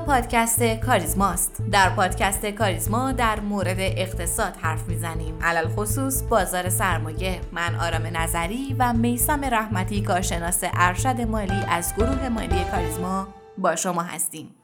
پادکست کاریزماست. در پادکست کاریزما در مورد اقتصاد حرف می‌زنیم. علل خصوص بازار سرمایه. من آرام نظری و میسم رحمتی کارشناس ارشد مالی از گروه مالی کاریزما با شما هستیم.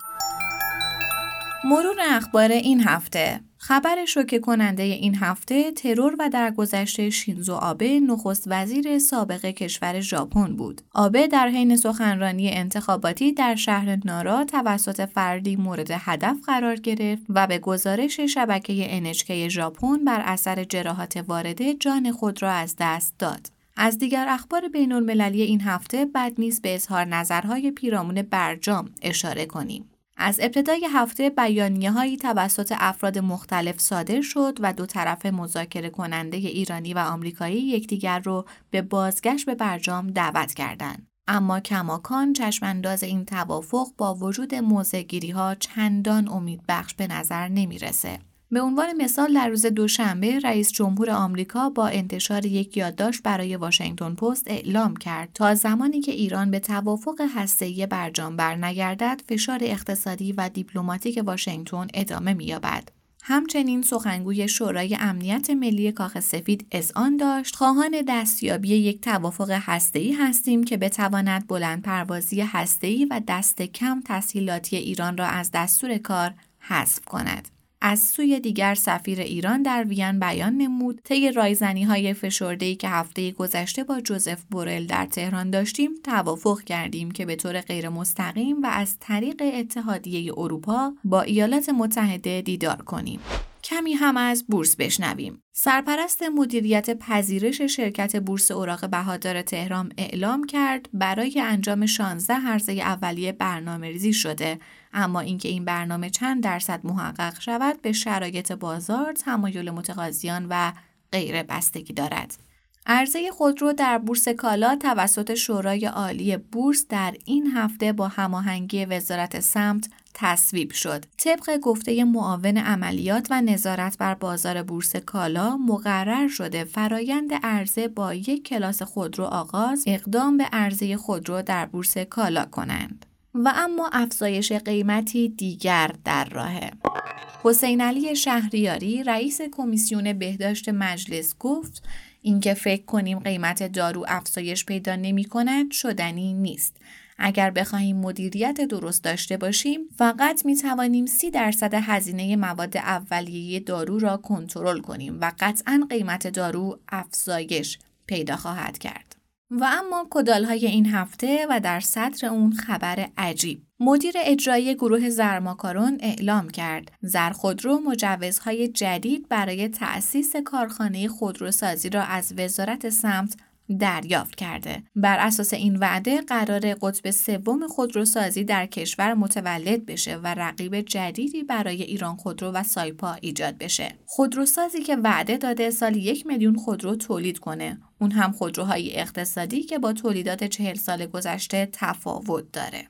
مرور اخبار این هفته خبر شوکه کننده این هفته ترور و درگذشت شینزو آبه نخست وزیر سابق کشور ژاپن بود. آبه در حین سخنرانی انتخاباتی در شهر نارا توسط فردی مورد هدف قرار گرفت و به گزارش شبکه NHK ژاپن بر اثر جراحات وارده جان خود را از دست داد. از دیگر اخبار بین المللی این هفته بد نیست به اظهار نظرهای پیرامون برجام اشاره کنیم. از ابتدای هفته بیانیه هایی توسط افراد مختلف صادر شد و دو طرف مذاکره کننده ایرانی و آمریکایی یکدیگر را به بازگشت به برجام دعوت کردند. اما کماکان چشمانداز این توافق با وجود موزگیری ها چندان امید بخش به نظر نمی‌رسه. به عنوان مثال در روز دوشنبه رئیس جمهور آمریکا با انتشار یک یادداشت برای واشنگتن پست اعلام کرد تا زمانی که ایران به توافق هسته‌ای برجام برنگردد فشار اقتصادی و دیپلماتیک واشنگتن ادامه می‌یابد. همچنین سخنگوی شورای امنیت ملی کاخ سفید آن داشت خواهان دستیابی یک توافق هسته‌ای هستیم که بتواند بلند پروازی هسته‌ای و دست کم تسهیلاتی ایران را از دستور کار حذف کند. از سوی دیگر سفیر ایران در وین بیان نمود طی رایزنی های فشرده که هفته گذشته با جوزف بورل در تهران داشتیم توافق کردیم که به طور غیر مستقیم و از طریق اتحادیه اروپا با ایالات متحده دیدار کنیم. کمی هم از بورس بشنویم. سرپرست مدیریت پذیرش شرکت بورس اوراق بهادار تهران اعلام کرد برای انجام 16 هرزه اولیه برنامه ریزی شده اما اینکه این برنامه چند درصد محقق شود به شرایط بازار، تمایل متقاضیان و غیره بستگی دارد. عرضه خودرو در بورس کالا توسط شورای عالی بورس در این هفته با هماهنگی وزارت سمت تصویب شد. طبق گفته معاون عملیات و نظارت بر بازار بورس کالا مقرر شده فرایند عرضه با یک کلاس خودرو آغاز اقدام به عرضه خودرو در بورس کالا کنند. و اما افزایش قیمتی دیگر در راهه. حسین علی شهریاری رئیس کمیسیون بهداشت مجلس گفت اینکه فکر کنیم قیمت دارو افزایش پیدا نمی کند شدنی نیست. اگر بخواهیم مدیریت درست داشته باشیم فقط می توانیم سی درصد هزینه مواد اولیه دارو را کنترل کنیم و قطعا قیمت دارو افزایش پیدا خواهد کرد. و اما های این هفته و در سطر اون خبر عجیب. مدیر اجرایی گروه زرماکارون اعلام کرد زرخودرو مجوزهای جدید برای تأسیس کارخانه خودروسازی را از وزارت سمت دریافت کرده. بر اساس این وعده قرار قطب سوم خودروسازی در کشور متولد بشه و رقیب جدیدی برای ایران خودرو و سایپا ایجاد بشه. خودروسازی که وعده داده سال یک میلیون خودرو تولید کنه. اون هم خودروهای اقتصادی که با تولیدات چهل سال گذشته تفاوت داره.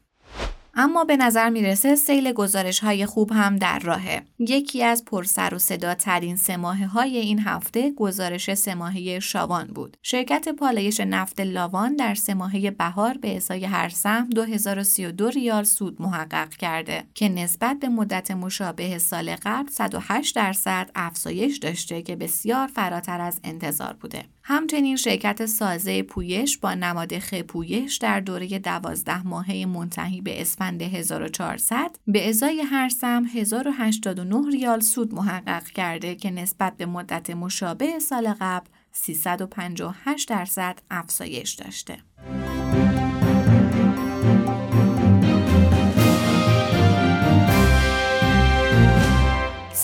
اما به نظر می‌رسه سیل گزارش های خوب هم در راهه. یکی از پرسر و صدا ترین سماهه های این هفته گزارش سماهه شاوان بود. شرکت پالایش نفت لاوان در سماهه بهار به ازای هر سهم 2032 ریال سود محقق کرده که نسبت به مدت مشابه سال قبل 108 درصد افزایش داشته که بسیار فراتر از انتظار بوده. همچنین شرکت سازه پویش با نماد خ پویش در دوره 12 ماهه منتهی به اسفند 1400 به ازای هر سهم 1089 ریال سود محقق کرده که نسبت به مدت مشابه سال قبل 358 درصد افزایش داشته.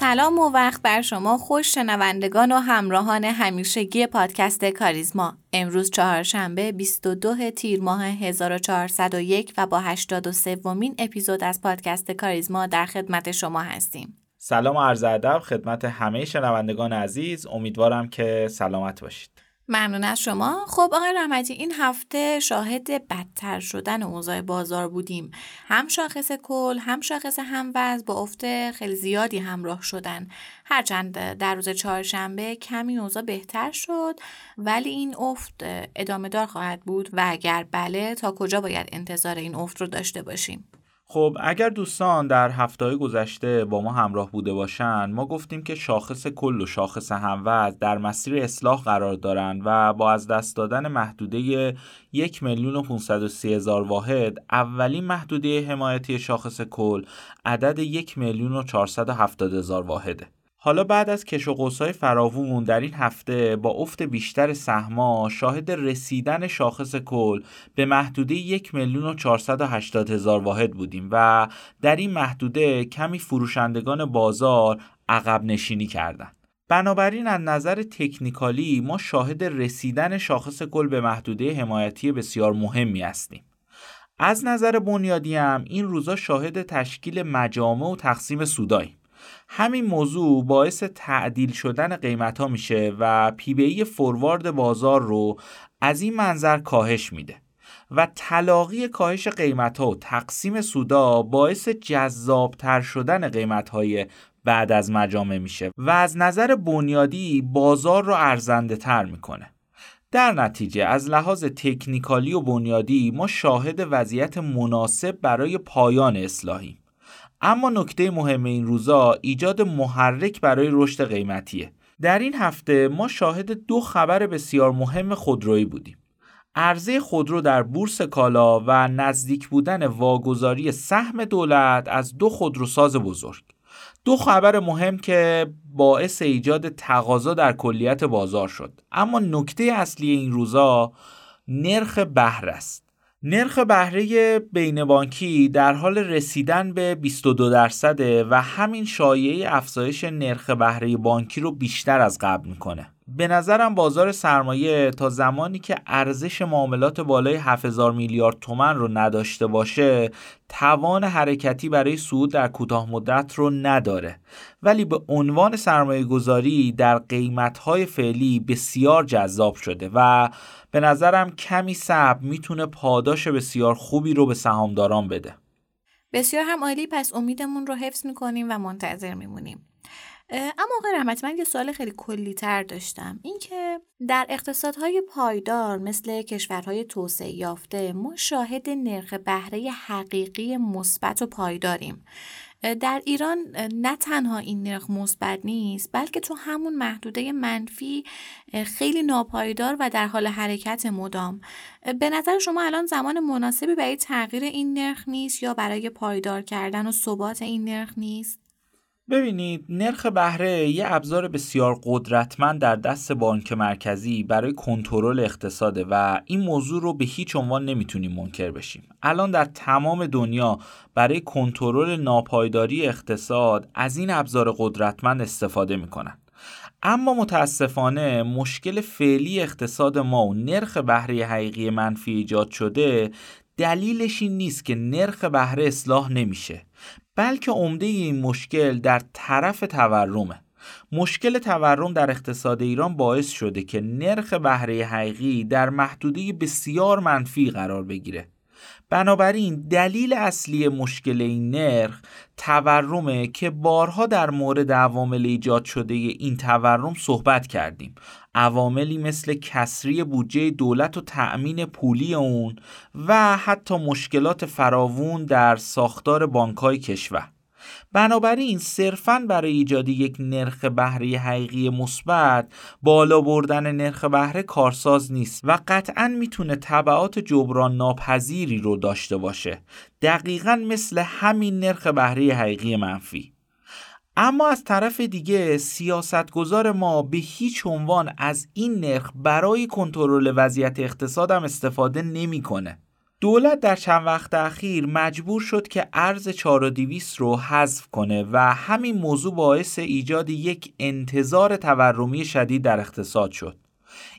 سلام و وقت بر شما خوش شنوندگان و همراهان همیشگی پادکست کاریزما. امروز چهارشنبه 22 تیر ماه 1401 و با 83 ومین اپیزود از پادکست کاریزما در خدمت شما هستیم. سلام و عرض ادب خدمت همه شنوندگان عزیز. امیدوارم که سلامت باشید. ممنون از شما. خب آقای رحمتی این هفته شاهد بدتر شدن اوضاع بازار بودیم. هم شاخص کل هم شاخص هموز با افت خیلی زیادی همراه شدن. هرچند در روز چهارشنبه کمی اوضاع بهتر شد ولی این افت ادامه دار خواهد بود و اگر بله تا کجا باید انتظار این افت رو داشته باشیم؟ خب اگر دوستان در هفته گذشته با ما همراه بوده باشند ما گفتیم که شاخص کل و شاخص هموز در مسیر اصلاح قرار دارند و با از دست دادن محدوده یک میلیون و هزار واحد اولین محدوده حمایتی شاخص کل عدد یک میلیون و هزار واحده. حالا بعد از کش و قوسای فراوون در این هفته با افت بیشتر سهما شاهد رسیدن شاخص کل به محدوده یک میلیون و هزار واحد بودیم و در این محدوده کمی فروشندگان بازار عقب نشینی کردند. بنابراین از نظر تکنیکالی ما شاهد رسیدن شاخص کل به محدوده حمایتی بسیار مهمی هستیم. از نظر بنیادی هم این روزا شاهد تشکیل مجامع و تقسیم سودایی همین موضوع باعث تعدیل شدن قیمت ها میشه و پی فوروارد بازار رو از این منظر کاهش میده و تلاقی کاهش قیمت ها و تقسیم سودا باعث جذابتر شدن قیمت های بعد از مجامع میشه و از نظر بنیادی بازار رو ارزنده تر می‌کنه. در نتیجه از لحاظ تکنیکالی و بنیادی ما شاهد وضعیت مناسب برای پایان اصلاحیم. اما نکته مهم این روزا ایجاد محرک برای رشد قیمتیه. در این هفته ما شاهد دو خبر بسیار مهم خودرویی بودیم. عرضه خودرو در بورس کالا و نزدیک بودن واگذاری سهم دولت از دو خودروساز بزرگ. دو خبر مهم که باعث ایجاد تقاضا در کلیت بازار شد. اما نکته اصلی این روزا نرخ بهره است. نرخ بهره بین بانکی در حال رسیدن به 22 درصده و همین شایعه افزایش نرخ بهره بانکی رو بیشتر از قبل می‌کنه. به نظرم بازار سرمایه تا زمانی که ارزش معاملات بالای 7000 میلیارد تومن رو نداشته باشه توان حرکتی برای صعود در کوتاه مدت رو نداره ولی به عنوان سرمایه گذاری در قیمت های فعلی بسیار جذاب شده و به نظرم کمی صبر می‌تونه پاداش بسیار خوبی رو به سهامداران بده. بسیار هم عالی. پس امیدمون رو حفظ می‌کنیم و منتظر میمونیم. اما آقای رحمت من یه سوال خیلی کلی تر داشتم. اینکه در اقتصادهای پایدار مثل کشورهای توسعه یافته ما شاهد نرخ بهره حقیقی مثبت و پایداریم. در ایران نه تنها این نرخ مثبت نیست بلکه تو همون محدوده منفی خیلی ناپایدار و در حال حرکت مدام. به نظر شما الان زمان مناسبی برای تغییر این نرخ نیست یا برای پایدار کردن و ثبات این نرخ نیست؟ ببینید نرخ بهره یه ابزار بسیار قدرتمند در دست بانک مرکزی برای کنترل اقتصاده و این موضوع رو به هیچ عنوان نمی‌تونیم منکر بشیم. الان در تمام دنیا برای کنترل ناپایداری اقتصاد از این ابزار قدرتمند استفاده می‌کنن. اما متاسفانه مشکل فعلی اقتصاد ما و نرخ بهره حقیقی منفی ایجاد شده دلیلش این نیست که نرخ بهره اصلاح نمیشه. بلکه عمده این مشکل در طرف تورمه. مشکل تورم در اقتصاد ایران باعث شده که نرخ بهره حقیقی در محدوده بسیار منفی قرار بگیره. بنابراین دلیل اصلی مشکل این نرخ تورمه که بارها در مورد عوامل ایجاد شده این تورم صحبت کردیم. عواملی مثل کسری بودجه دولت و تأمین پولی اون و حتی مشکلات فراوون در ساختار بانکهای کشور. بنابراین صرفا برای ایجاد یک نرخ بهره حقیقی مثبت بالا بردن نرخ بهره کارساز نیست و قطعا می‌تونه تبعات جبران ناپذیری رو داشته باشه دقیقا مثل همین نرخ بهره حقیقی منفی اما از طرف دیگه سیاستگزار ما به هیچ عنوان از این نرخ برای کنترل وضعیت اقتصادم استفاده نمی‌کنه. دولت در چند وقت اخیر مجبور شد که ارز 4200 رو حذف کنه و همین موضوع باعث ایجاد یک انتظار تورمی شدید در اقتصاد شد.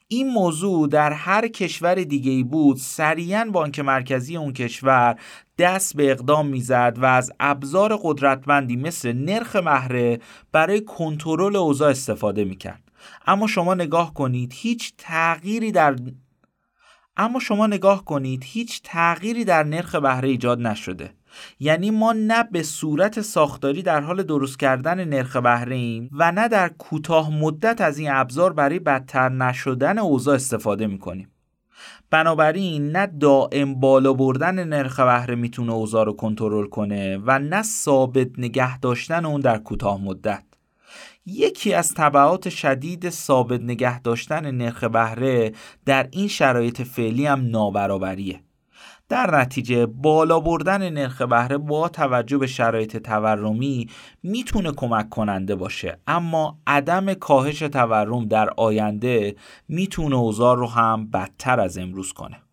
این موضوع در هر کشور دیگه ای بود سریعا بانک مرکزی اون کشور دست به اقدام می‌زد و از ابزار قدرتمندی مثل نرخ مهره برای کنترل اوضاع استفاده می‌کرد اما شما نگاه کنید هیچ تغییری در اما شما نگاه کنید هیچ تغییری در نرخ بهره ایجاد نشده یعنی ما نه به صورت ساختاری در حال درست کردن نرخ بهره ایم و نه در کوتاه مدت از این ابزار برای بدتر نشدن اوضاع استفاده می کنیم. بنابراین نه دائم بالا بردن نرخ بهره می‌تونه اوضاع رو کنترل کنه و نه ثابت نگه داشتن اون در کوتاه مدت یکی از طبعات شدید ثابت نگه داشتن نرخ بهره در این شرایط فعلی هم نابرابریه. در نتیجه بالا بردن نرخ بهره با توجه به شرایط تورمی می‌تونه کمک کننده باشه اما عدم کاهش تورم در آینده می‌تونه اوضاع رو هم بدتر از امروز کنه.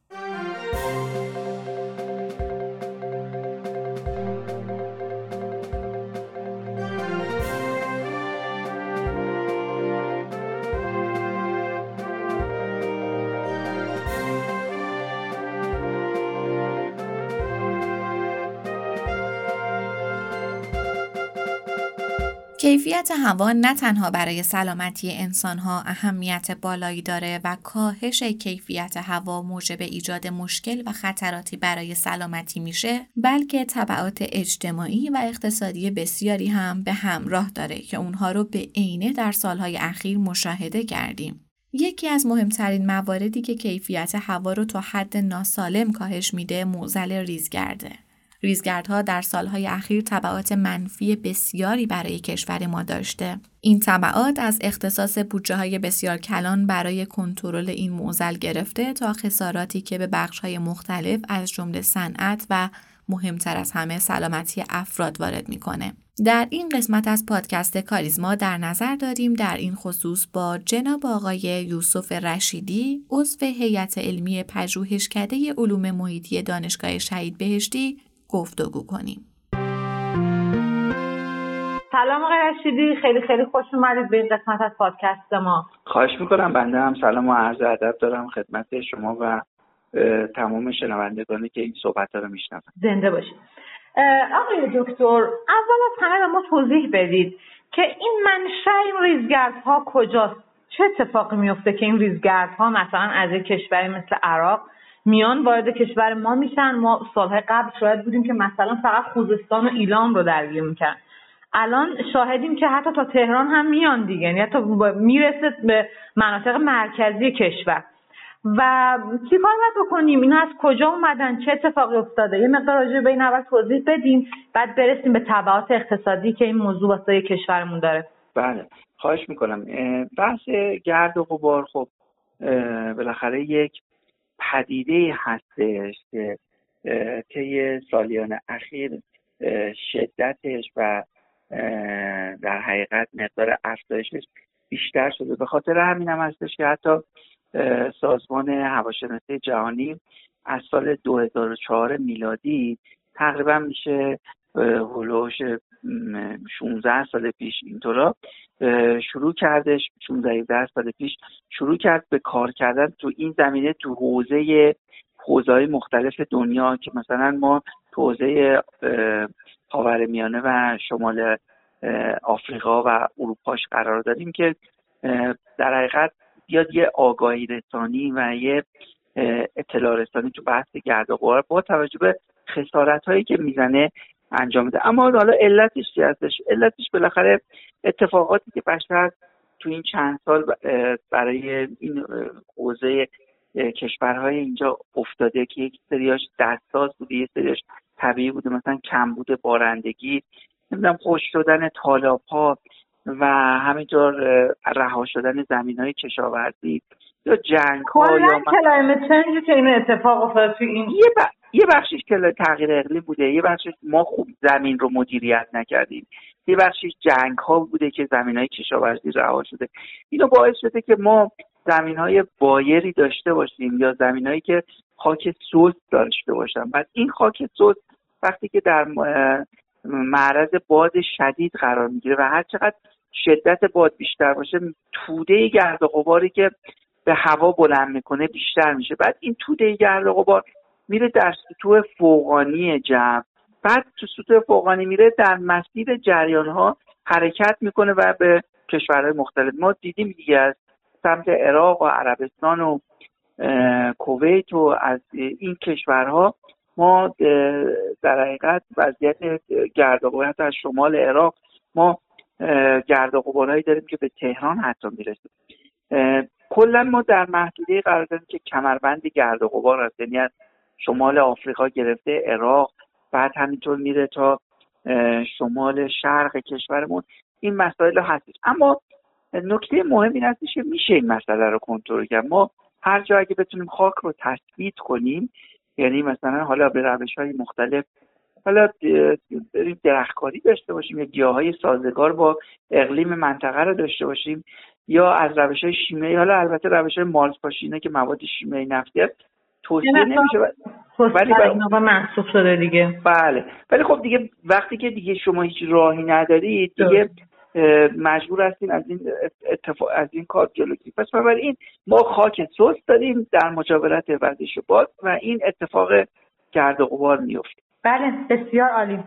کیفیت هوا نه تنها برای سلامتی انسانها اهمیت بالایی داره و کاهش کیفیت هوا موجب ایجاد مشکل و خطراتی برای سلامتی میشه بلکه طبعات اجتماعی و اقتصادی بسیاری هم به همراه داره که اونها رو به عینه در سالهای اخیر مشاهده کردیم. یکی از مهمترین مواردی که کیفیت هوا رو تا حد ناسالم کاهش میده موزل ریزگرده. ریزگردها در سالهای اخیر طبعات منفی بسیاری برای کشور ما داشته. این طبعات از اختصاص بودجه های بسیار کلان برای کنترل این موزل گرفته تا خساراتی که به بخش های مختلف از جمله صنعت و مهمتر از همه سلامتی افراد وارد می‌کنه. در این قسمت از پادکست کاریزما در نظر داریم در این خصوص با جناب آقای یوسف رشیدی عضو هیئت علمی پژوهشکده علوم محیطی دانشگاه شهید بهشتی گفتگو کنیم. سلام آقای رشیدی. خیلی خیلی خوش اومدید به این قسمت از پادکست ما. خواهش می‌کنم بنده هم سلام و عرض ادب دارم خدمت شما و تمام شنوندگانی که این صحبت رو میشنون زنده باشید. آقای دکتر اول از همه به ما توضیح بدید که این منشأ این ریزگردها کجاست؟ چه اتفاقی میفته که این ریزگردها مثلا از یک کشوری مثل عراق میان وارد کشور ما میشن. ما سالهای قبل شاید بودیم که مثلا فقط خوزستان و ایلام رو درگیر می‌کرد الان شاهدیم که حتی تا تهران هم میان دیگه. یعنی حتی می‌رسه به مناطق مرکزی کشور. و چی کار باید بکنیم؟ اینا از کجا اومدن؟ چه اتفاقی افتاده؟ یه مقدار راجع به این اول توضیح بدیم بعد برسیم به تبعات اقتصادی که این موضوع واسه کشورمون داره. بله خواهش می‌کنم. بحث گرد و غبار خب بالاخره یک پدیده هستش که طی سالیان اخیر شدتش و در حقیقت مقدار افزایشش بیشتر شده. به خاطر همین هم هستش که حتی سازمان هواشناسی جهانی از سال 2004 میلادی تقریبا میشه هلوش 16 سال پیش اینطورا شروع کردش 16 سال پیش شروع کرد به کار کردن تو این زمینه تو حوزه حوزه مختلف دنیا که مثلا ما تو حوزه میانه و شمال آفریقا و اروپاش قرار داریم که در حقیقت بیاد یه آگاهی رسانی و یه اطلاع رسانی تو بحث گرد و با توجه به خسارت هایی که می‌زنه انجام بده اما حالا علتش چی هستش؟ علتش بالاخره اتفاقاتی که بشر تو این چند سال برای این حوزه کشورهای اینجا افتاده که یک سریاش دستاز بوده یک سریاش طبیعی بوده مثلا کمبود بارندگی نمی‌دونم خوش شدن تالاب ها و همینطور رها شدن زمین های کشاورزی. یا جنگ ها یا که این اتفاق افتاد این یه, یه بخشش که تغییر اقلیم بوده یه بخشش ما خوب زمین رو مدیریت نکردیم. یه بخشش جنگ ها بوده که زمین های کشاورزی رها شده. اینو باعث شده که ما زمین های بایری داشته باشیم یا زمین هایی که خاک سوز داشته باشن. بعد این خاک سوز وقتی که در معرض باد شدید قرار می‌گیره و هر چقدر شدت باد بیشتر باشه توده گرد و غباری که به هوا بلند می‌کنه بیشتر میشه. بعد این توده گرد غبار میره در سطوح فوقانی جمع. بعد تو سطوح فوقانی میره در مسیر جریان ها حرکت می‌کنه و به کشورهای مختلف. ما دیدیم دیگه از سمت عراق و عربستان و کویت و از این کشورها ما در حقیقت وضعیت گرد و از شمال عراق ما گرد و داریم که به تهران حتی می‌رسه. کلا ما در محدوده قرار داریم که کمربند گرد و غبار هست یعنی از شمال آفریقا گرفته عراق بعد همینطور میره تا شمال شرق کشورمون. این مسائل هستش اما نکته مهم این هستش که میشه این مسئله رو کنترل کرد. ما هر جا اگه بتونیم خاک رو تثبیت کنیم یعنی مثلا حالا به روش های مختلف حالا بریم درختکاری داشته باشیم یا گیاه های سازگار با اقلیم منطقه رو داشته باشیم یا از روش های شیمیایی حالا البته روش های مالز پاشینه که مواد شیمیایی نفتی هست توصیه نمیشه ولی محسوب شده دیگه. بله. ولی خب دیگه وقتی که دیگه شما هیچ راهی ندارید دیگه مجبور هستیم از این اتفاق از این کار جلو پس بنابراین ما خاک سست داریم در مجاورت ورزش باد و این اتفاق گرد و غبار میفته بله بسیار عالی.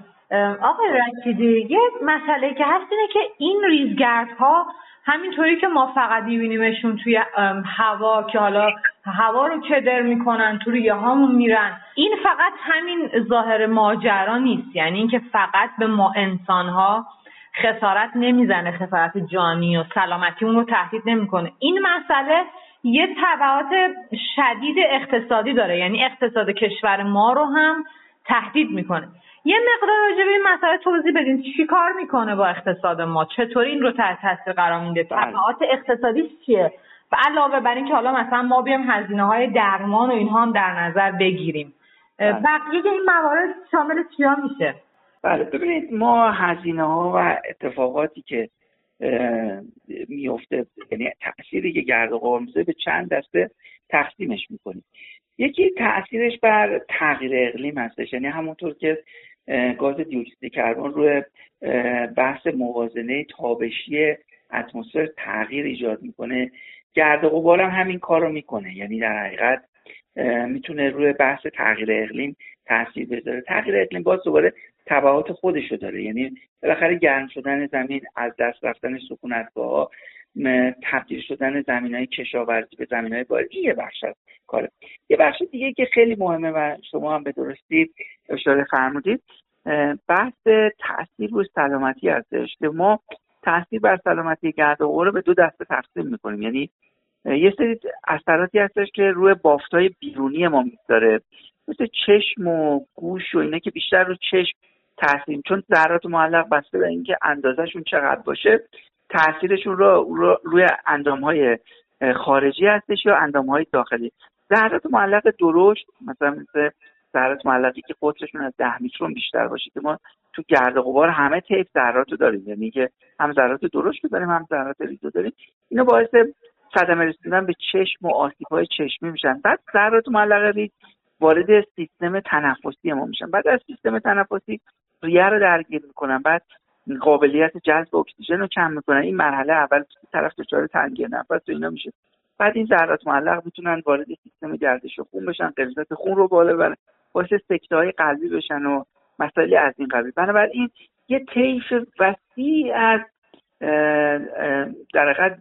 آقای رشیدی یه مسئله که هست اینه که این ریزگردها همینطوری که ما فقط میبینیمشون توی هوا که حالا هوا رو کدر می‌کنن تو ریه هامون میرن. این فقط همین ظاهر ماجرا نیست. یعنی اینکه فقط به ما انسان ها خسارت نمی‌زنه خسارت جانی و سلامتی اون رو تهدید نمی‌کنه. این مسئله یه تبعات شدید اقتصادی داره. یعنی اقتصاد کشور ما رو هم تهدید می‌کنه. یه مقدار راجع به این مسئله توضیح بدین. چی کار می‌کنه با اقتصاد ما؟ چطوری این رو تحت تاثیر قرار میده بله. تبعات اقتصادی چیه؟ و علاوه بر اینکه حالا مثلا ما بیام هزینه های درمان و اینها هم در نظر بگیریم. بله. بقیه این موارد شامل چیا میشه؟ بله. ببینید ما هزینه ها و اتفاقاتی که میفته یعنی تأثیری که گرد و به چند دسته تقسیمش می‌کنیم. یکی تاثیرش بر تغییر اقلیم هستش. یعنی همونطور که گاز دیوکسید کربن روی بحث موازنه تابشی اتمسفر تغییر ایجاد می‌کنه. گرد و غبار هم همین کار رو می‌کنه. یعنی در حقیقت می‌تونه روی بحث تغییر اقلیم تاثیر بذاره. تغییر اقلیم باز دوباره تبعات خودشو داره. یعنی بالاخره گرم شدن زمین از دست رفتن سکونتگاه تبدیل شدن زمین های کشاورزی به زمین های باری یه بخش از کاره. یه بخش دیگه که خیلی مهمه و شما هم به درستی اشاره فرمودید بحث تاثیر روی سلامتی هستش که ما تاثیر بر سلامتی گرد و رو به دو دسته تقسیم می‌کنیم. یعنی یه سری اثراتی هستش که روی بافتای بیرونی ما می‌ذاره مثل چشم و گوش و اینا که بیشتر رو چشم تاثیر چون ذرات معلق بسته به اینکه اندازهشون چقدر باشه تاثیرشون رو, روی اندام های خارجی هستش یا اندام های داخلی ذرات معلق درشت مثلا مثل ذرات معلقی که قطرشون از ده میکرون بیشتر باشه که ما تو گرد غبار همه طیف ذرات رو داریم. یعنی که هم ذرات درشت رو داریم هم ذرات ریز رو داریم. اینو باعث صدمه رسیدن به چشم و آسیب های چشمی میشن. بعد ذرات معلق ریز وارد سیستم تنفسی ما میشن. بعد از سیستم تنفسی ریه رو درگیر می‌کنن. بعد قابلیت جذب اکسیژن رو کم می‌کنن. این مرحله اول طرف دچار تنگی نفس و اینا میشه. بعد این ذرات معلق می‌تونن وارد سیستم گردش خون بشن قلزت خون رو بالا ببرن باعث سکته های قلبی بشن و مسائل از این قبیل. بنابراین یه طیف وسیع از در حقیقت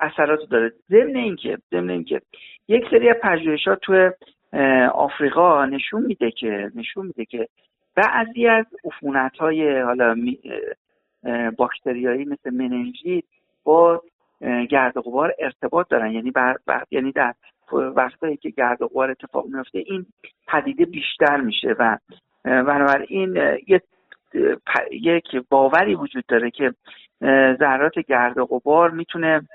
اثرات داره. ضمن اینکه ضمن اینکه یک سری از پژوهشات تو آفریقا نشون میده که نشون میده که بعضی از عفونت های حالا باکتریایی مثل مننژیت با گرد و غبار ارتباط دارن. یعنی بر, یعنی در وقتایی که گرد و غبار اتفاق میفته این پدیده بیشتر میشه و بنابراین یک یک باوری وجود داره که ذرات گرد و غبار می‌تونه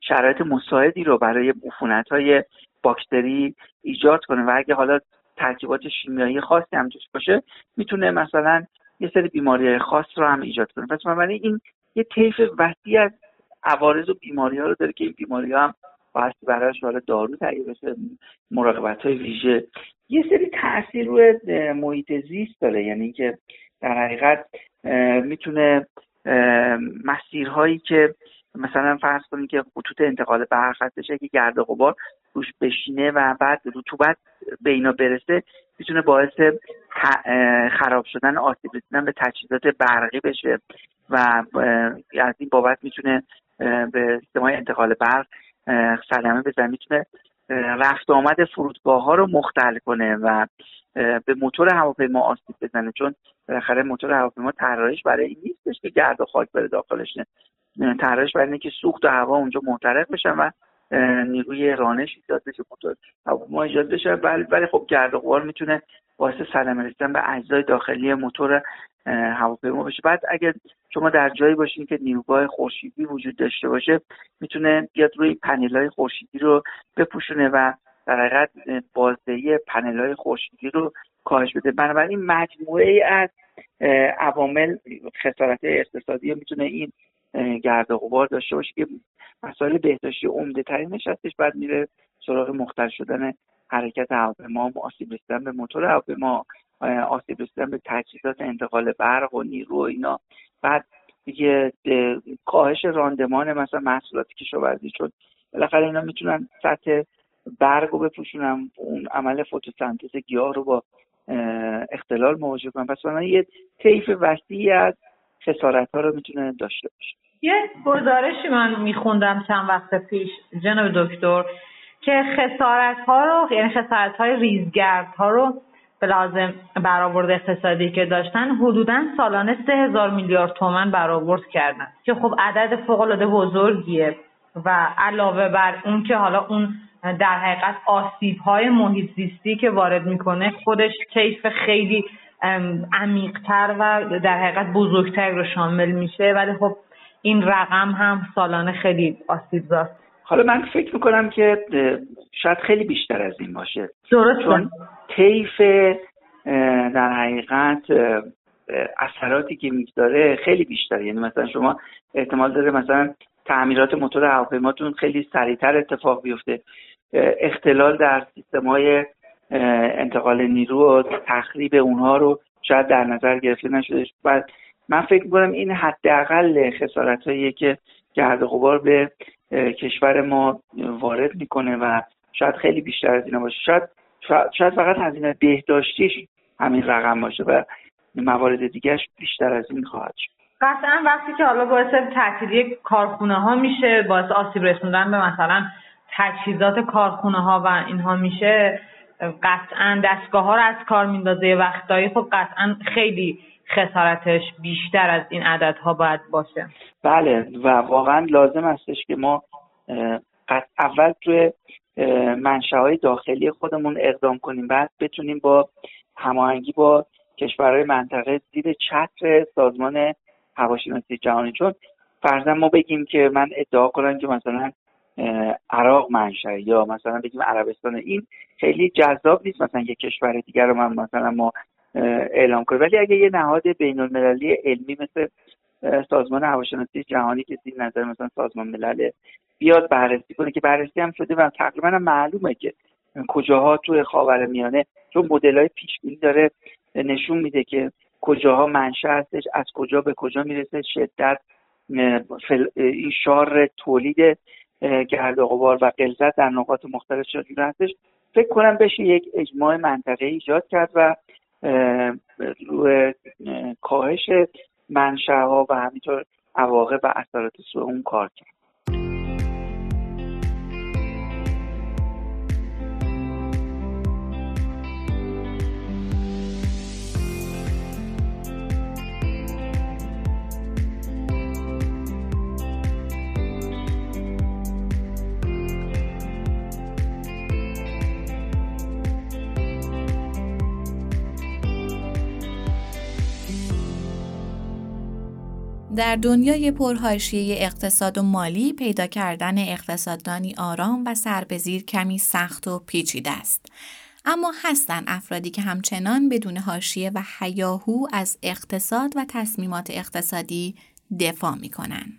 شرایط مساعدی رو برای عفونت های باکتری ایجاد کنه. و اگه حالا ترکیبات شیمیایی خاصی هم توش باشه می‌تونه مثلا یه سری بیماری خاص رو هم ایجاد کنه. پس بنابراین این یه طیف وسیع از عوارض و بیماری ها رو داره که این بیماری ها هم باید براش حالا دارو تهیه بشه مراقبت های ویژه. یه سری تاثیر روی محیط زیست داره یعنی اینکه در حقیقت می‌تونه مسیرهایی که مثلا فرض کنید که خطوط انتقال برق هستش که گرد و غبار روش بشینه و بعد رطوبت به اینا برسه می‌تونه باعث خراب شدن آسیب رسیدن به تجهیزات برقی بشه و از این بابت می‌تونه به سیستم انتقال برق صدمه بزنه. می‌تونه رفت آمد فرودگاه ها رو مختل کنه و به موتور هواپیما آسیب بزنه. چون بالاخره موتور هواپیما طراحیش برای این نیستش که گرد و خاک بره داخلش نه. طراحیش برای اینه که سوخت و هوا اونجا محترق بشن و نیروی رانش ایجاد بشه موتور هواپیما ایجاد بشه. ولی خب گرد و غبار می‌تونه باعث صدمه رسیدن به اجزای داخلی موتور هواپیما بشه. بعد اگر شما در جایی باشین که نیروگاه خورشیدی وجود داشته باشه می‌تونه بیاد روی پنل های خورشیدی رو بپوشونه و در حقیقت بازدهی پنل های خورشیدی رو کاهش بده. بنابراین مجموعه ای از عوامل خسارت اقتصادی می‌تونه این گرد و غبار داشته باشه که مسائل بهداشتی عمده ترینش هستش بعد میره سراغ مختل شدن حرکت هواپیما آسیب رسیدن به موتور هواپیما آسیب رسیدن به تجهیزات انتقال برق و نیرو و اینا. بعد دیگه کاهش راندمان مثلا محصولات کشاورزی چون بالاخره اینا می‌تونن سطح برگ رو بپوشونن اون عمل فتوسنتز گیاه رو با اختلال مواجه کنن. پس من یه طیف وسیعی از خسارت ها رو می‌تونه داشته باشه. یه گزارشی من میخوندم چند وقت پیش جناب دکتر که خسارت ها رو یعنی خسارت های ریزگرد ها رو به لازم برآورد اقتصادی که داشتن حدودا سالانه سه هزار میلیارد تومن برآورد کردن. که خب عدد فوق العاده بزرگیه و علاوه بر اون که حالا اون در حقیقت آسیب های محیط زیستی که وارد می‌کنه خودش کیف خیلی عمیقتر و در حقیقت بزرگتر رو شامل میشه. ولی خب این رقم هم سالانه خیلی آسیب زاست. حالا من فکر می‌کنم که شاید خیلی بیشتر از این باشه. درسته. چون طیف در حقیقت اثراتی که می‌گذاره خیلی بیشتره. یعنی مثلا شما احتمال داره مثلا تعمیرات موتور هواپیماتون خیلی سریعتر اتفاق بیفته. اختلال در سیستم های انتقال نیرو و تخریب اونها رو شاید در نظر گرفته نشده و من فکر می‌کنم این حداقل خسارت هایی که گرد غبار به کشور ما وارد می‌کنه و شاید خیلی بیشتر از اینا باشه. شاید شاید فقط هزینه بهداشتیش همین رقم باشه و موارد دیگهش بیشتر از این خواهد شد. قطعا وقتی که حالا باعث تعطیلی کارخونه ها میشه باعث آسیب رسوندن به مثلا تجهیزات کارخونه ها و اینها میشه قطعا دستگاه ها رو از کار میندازه. وقتایی خب قطعا خیلی خسارتش بیشتر از این عددها باید باشه. بله و واقعا لازم هستش که ما اول توی منشه های داخلی خودمون اقدام کنیم. بعد بتونیم با هماهنگی با کشورهای منطقه زیر چتر سازمان هواشناسی جهانی. چون فرضا ما بگیم که من ادعا کنم که مثلا عراق منشه یا مثلا بگیم عربستان این خیلی جذاب نیست مثلا یه کشور دیگر رو من مثلا ما اعلام کنیم ولی اگه یه نهاد بین المللی علمی مثل سازمان هواشناسی جهانی که زیر نظر مثلا سازمان ملل بیاد بررسی کنه که بررسی هم شده و تقریبا هم معلومه که کجاها توی خاور میانه چون مدل های پیش داره نشون میده که کجاها منشه هستش از کجا به کجا می‌رسه شدت این شار تولید گرد و غبار و غلظت در نقاط مختلف شده هستش. فکر کنم بشه یک اجماع منطقه ایجاد کرد و روی کاهش منشه ها و همینطور عواقب و اثرات سوء اون کار کرد. در دنیای پرهاشیه اقتصاد و مالی پیدا کردن اقتصاددانی آرام و سربزیر کمی سخت و پیچیده است. اما هستن افرادی که همچنان بدون حاشیه و حیاهو از اقتصاد و تصمیمات اقتصادی دفاع می کنن.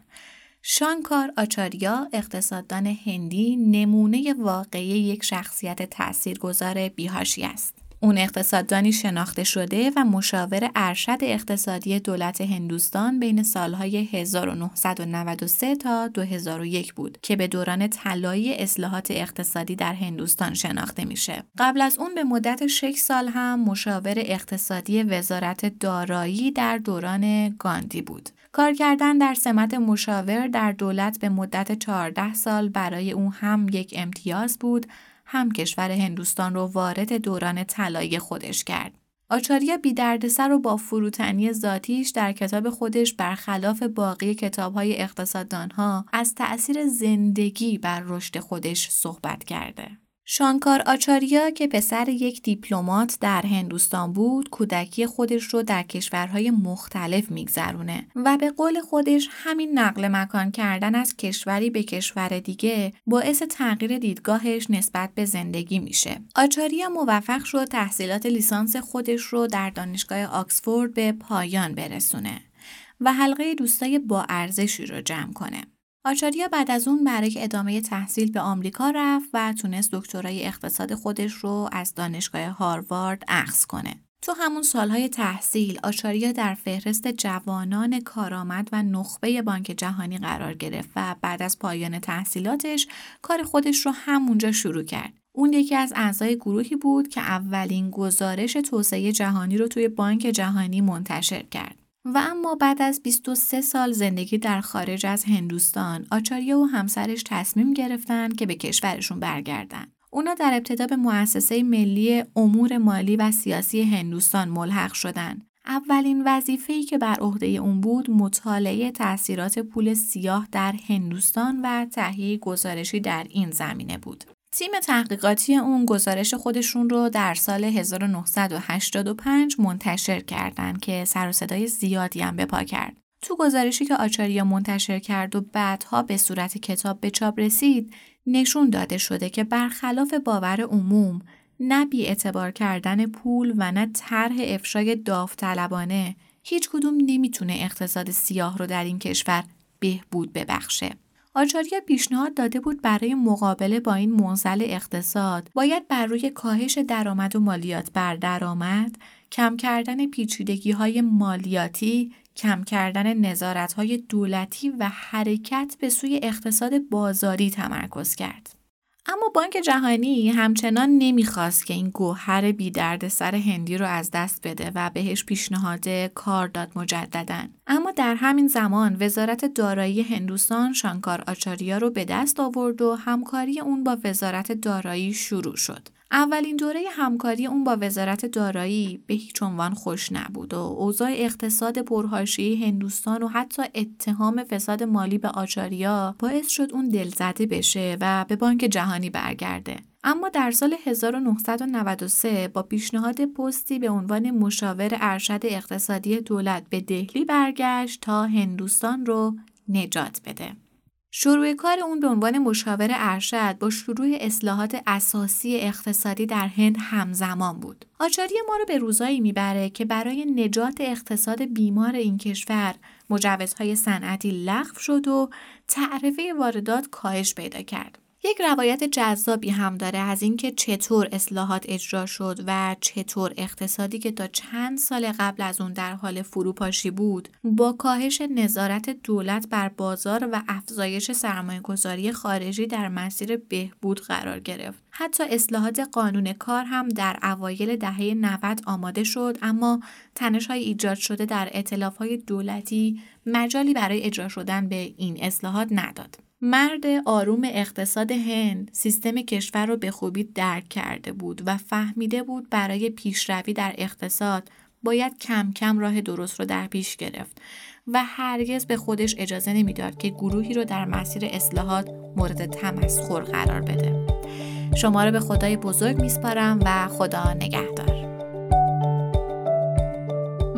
شانکار آچاریا اقتصاددان هندی نمونه واقعی یک شخصیت تاثیرگذار بیهاشی است. اون اقتصاددانی شناخته شده و مشاور ارشد اقتصادی دولت هندوستان بین سالهای 1993 تا 2001 بود که به دوران طلایی اصلاحات اقتصادی در هندوستان شناخته میشه. قبل از اون به مدت 6 سال هم مشاور اقتصادی وزارت دارایی در دوران گاندی بود. کار کردن در سمت مشاور در دولت به مدت 14 سال برای او هم یک امتیاز بود هم کشور هندوستان رو وارد دوران طلایی خودش کرد. آچاریا بی دردسر و با فروتنی ذاتیش در کتاب خودش برخلاف باقی کتابهای اقتصاددانها از تأثیر زندگی بر رشد خودش صحبت کرده. شانکار آچاریا که پسر یک دیپلمات در هندوستان بود کودکی خودش رو در کشورهای مختلف میگذرونه و به قول خودش همین نقل مکان کردن از کشوری به کشور دیگه باعث تغییر دیدگاهش نسبت به زندگی میشه. آچاریا موفق شد تحصیلات لیسانس خودش رو در دانشگاه آکسفورد به پایان برسونه و حلقه دوستای با ارزشی رو جمع کنه. آچاریا بعد از اون برای ادامه تحصیل به آمریکا رفت و تونست دکترای اقتصاد خودش رو از دانشگاه هاروارد اخذ کنه. تو همون سالهای تحصیل آچاریا در فهرست جوانان کارآمد و نخبه بانک جهانی قرار گرفت و بعد از پایان تحصیلاتش کار خودش رو همونجا شروع کرد. اون یکی از اعضای گروهی بود که اولین گزارش توسعه جهانی رو توی بانک جهانی منتشر کرد. و اما بعد از 23 سال زندگی در خارج از هندوستان آچاریا و همسرش تصمیم گرفتن که به کشورشون برگردن. اونا در ابتدا به مؤسسه ملی امور مالی و سیاسی هندوستان ملحق شدن. اولین وظیفه‌ای که بر عهده اون بود مطالعه تاثیرات پول سیاه در هندوستان و تهیه گزارشی در این زمینه بود. تیم تحقیقاتی اون گزارش خودشون رو در سال 1985 منتشر کردند که سر و صدای زیادی هم به پا کرد. تو گزارشی که آچاریا منتشر کرد و بعدها به صورت کتاب به چاپ رسید، نشون داده شده که برخلاف باور عموم نه بی اعتبار کردن پول و نه طرح افشای داوطلبانه هیچ کدوم نمی‌تونه اقتصاد سیاه رو در این کشور بهبود ببخشه. آچاریا پیشنهاد داده بود برای مقابله با این منزل اقتصاد باید بر روی کاهش درآمد و مالیات بر درآمد، کم کردن پیچیدگی های مالیاتی، کم کردن نظارت های دولتی و حرکت به سوی اقتصاد بازاری تمرکز کرد. اما بانک جهانی همچنان نمی‌خواست که این گوهر بی سر هندی رو از دست بده و بهش پیشنهاد کار داد مجددا. اما در همین زمان وزارت دارایی هندوستان شانکار آچاریا رو به دست آورد و همکاری اون با وزارت دارایی شروع شد. اولین دوره همکاری اون با وزارت دارایی به هیچ عنوان خوش نبود و اوضاع اقتصاد پرهاشی هندوستان و حتی اتهام فساد مالی به آچاریا باعث شد اون دلزده بشه و به بانک جهانی برگرده. اما در سال 1993 با پیشنهاد پستی به عنوان مشاور ارشد اقتصادی دولت به دهلی برگشت تا هندوستان رو نجات بده. شروع کار اون به عنوان مشاور ارشد با شروع اصلاحات اساسی اقتصادی در هند همزمان بود. آچاری ما رو به روزایی می‌بره که برای نجات اقتصاد بیمار این کشور مجوزهای صنعتی لغو شد و تعرفه واردات کاهش پیدا کرد. یک روایت جذابی هم داره از اینکه چطور اصلاحات اجرا شد و چطور اقتصادی که تا چند سال قبل از اون در حال فروپاشی بود با کاهش نظارت دولت بر بازار و افزایش سرمایهگذاری خارجی در مسیر بهبود قرار گرفت. حتی اصلاحات قانون کار هم در اوایل دهه 90 آماده شد اما تنش های ایجاد شده در اطلاف های دولتی مجالی برای اجرا شدن به این اصلاحات نداد. مرد آروم اقتصاد هند سیستم کشور رو به خوبی درک کرده بود و فهمیده بود برای پیشروی در اقتصاد باید کم کم راه درست رو در پیش گرفت و هرگز به خودش اجازه نمی‌داد که گروهی رو در مسیر اصلاحات مورد تمسخر قرار بده. شما رو به خدای بزرگ میسپارم و خدا نگهدار.